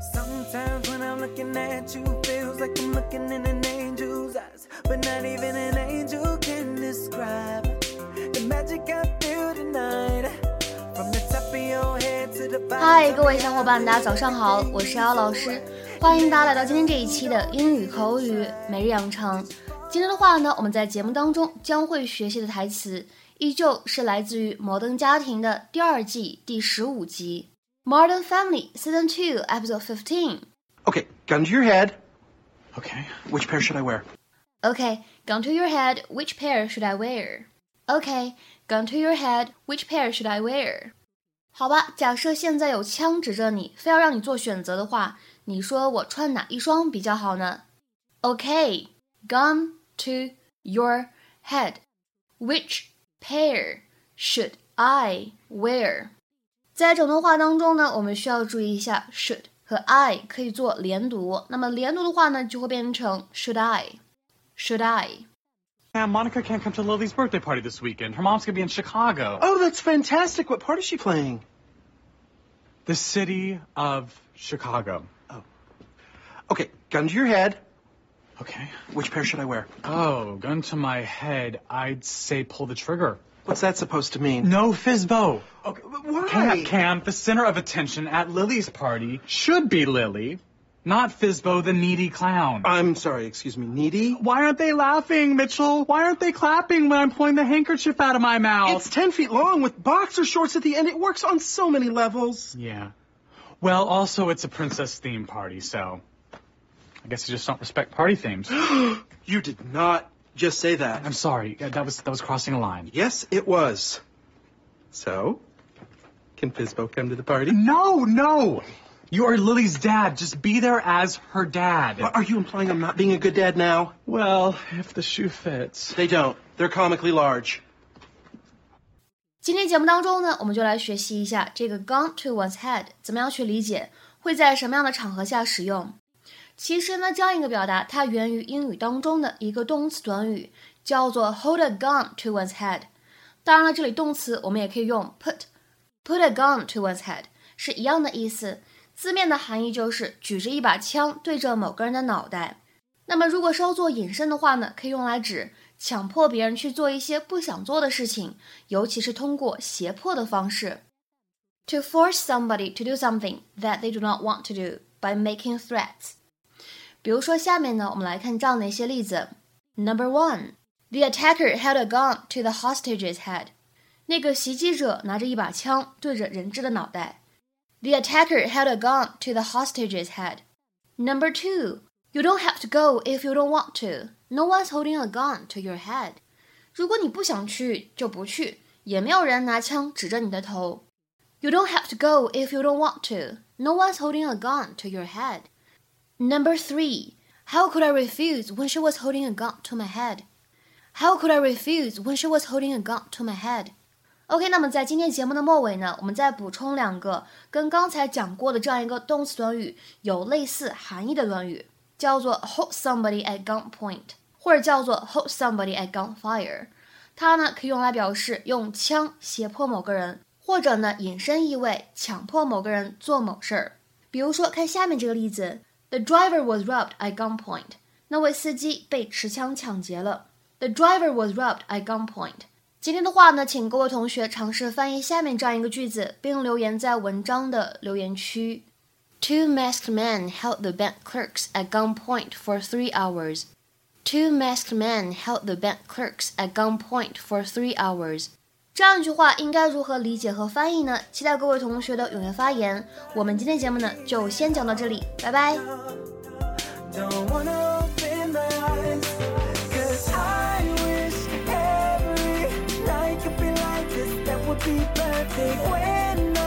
Sometimes when I'm looking at you, feels like I'm looking in an angel's eyes. But not even an angel can describe the magic I feel tonight. From the top of your head to the bottom. 嗨，各位小伙伴，大家早上好，我是姚老师，欢迎大家来到今天这一期的英语口语每日养成。今天的话呢，我们在节目当中将会学习的台词，依旧是来自于《摩登家庭》的第二季第十五集。Modern Family Season 2, Episode 15. Okay, gun to your head. Okay. Which pair should I wear? Okay, gun to your head, which pair should I wear? Okay, gun to your head, which pair should I wear? 好吧，假设现在有枪指着你，非要让你做选择的话，你说我穿哪一双比较好呢？Okay, gun to your head, which pair should I wear? 在整段话当中呢，我们需要注意一下 should 和 I 可以做连读。那么连读的话呢，就会变成 should I，should I。 Yeah, Monica can't come to Lily's birthday party this weekend. Her mom's gonna be in Chicago. Oh, that's fantastic. What part is she playing? The city of Chicago. Okay, gun to your head. Okay. Which pair should I wear? Oh, gun to my head, I'd say pull the trigger. What's that supposed to mean? No, Fizbo. Okay, why? Cam, Cam, the center of attention at Lily's party should be Lily, not Fizbo, the needy clown. I'm sorry, excuse me, needy? Why aren't they laughing, Mitchell? Why aren't they clapping when I'm pulling the handkerchief out of my mouth? It's 10 feet long with boxer shorts at the end. It works on so many levels. Yeah. Well, also, it's a princess theme party, so I guess you just don't respect party themes. You did not just say that. I'm sorry. That was that was crossing a line. Yes, it was. So, can Fizbo come to the party? No, no. You are Lily's dad. Just be there as her dad. Are you implying I'm not being a good dad now? Well, if the shoe fits. They don't. They're comically large. 今天节目当中呢，我们就来学习一下这个 gun to one's head 怎么样去理解，会在什么样的场合下使用。其实呢，这样一个表达它源于英语当中的一个动词短语，叫做 hold a gun to one's head。当然了，这里动词我们也可以用 put put a gun to one's head，是一样的意思。字面的含义就是举着一把枪对着某个人的脑袋。那么如果稍作引申的话呢，可以用来指强迫别人去做一些不想做的事情，尤其是通过胁迫的方式。To force somebody to do something that they do not want to do by making threats。比如说下面呢，我们来看这样的一些例子。Number one, the attacker held a gun to the hostage's head。那个袭击者拿着一把枪对着人质的脑袋。The attacker held a gun to the hostage's head. Number two, you don't have to go if you don't want to. No one's holding a gun to your head. 如果你不想去，就不去，也没有人拿枪指着你的头。You don't have to go if you don't want to. No one's holding a gun to your head. Number three, how could I refuse when she was holding a gun to my head? How could I refuse when she was holding a gun to my head? OK，那么在今天节目的末尾呢，我们再补充两个跟刚才讲过的这样一个动词短语有类似含义的短语，叫做 hold somebody at gunpoint，或者叫做 hold somebody at gunfire。它呢可以用来表示用枪胁迫某个人，或者呢引申意味强迫某个人做某事儿。比如说，看下面这个例子 ：The driver was robbed at gunpoint。那位司机被持枪抢劫了。The driver was robbed at gunpoint。今天的话呢，请各位同学尝试翻译下面这样一个句子，并留言在文章的留言区。Two masked men held the bank clerks at gunpoint for three hours. Two masked men held the bank clerks at gunpoint for three hours. 这样一句话应该如何理解和翻译呢？期待各位同学的踊跃发言。我们今天节目呢就先讲到这里，拜拜。When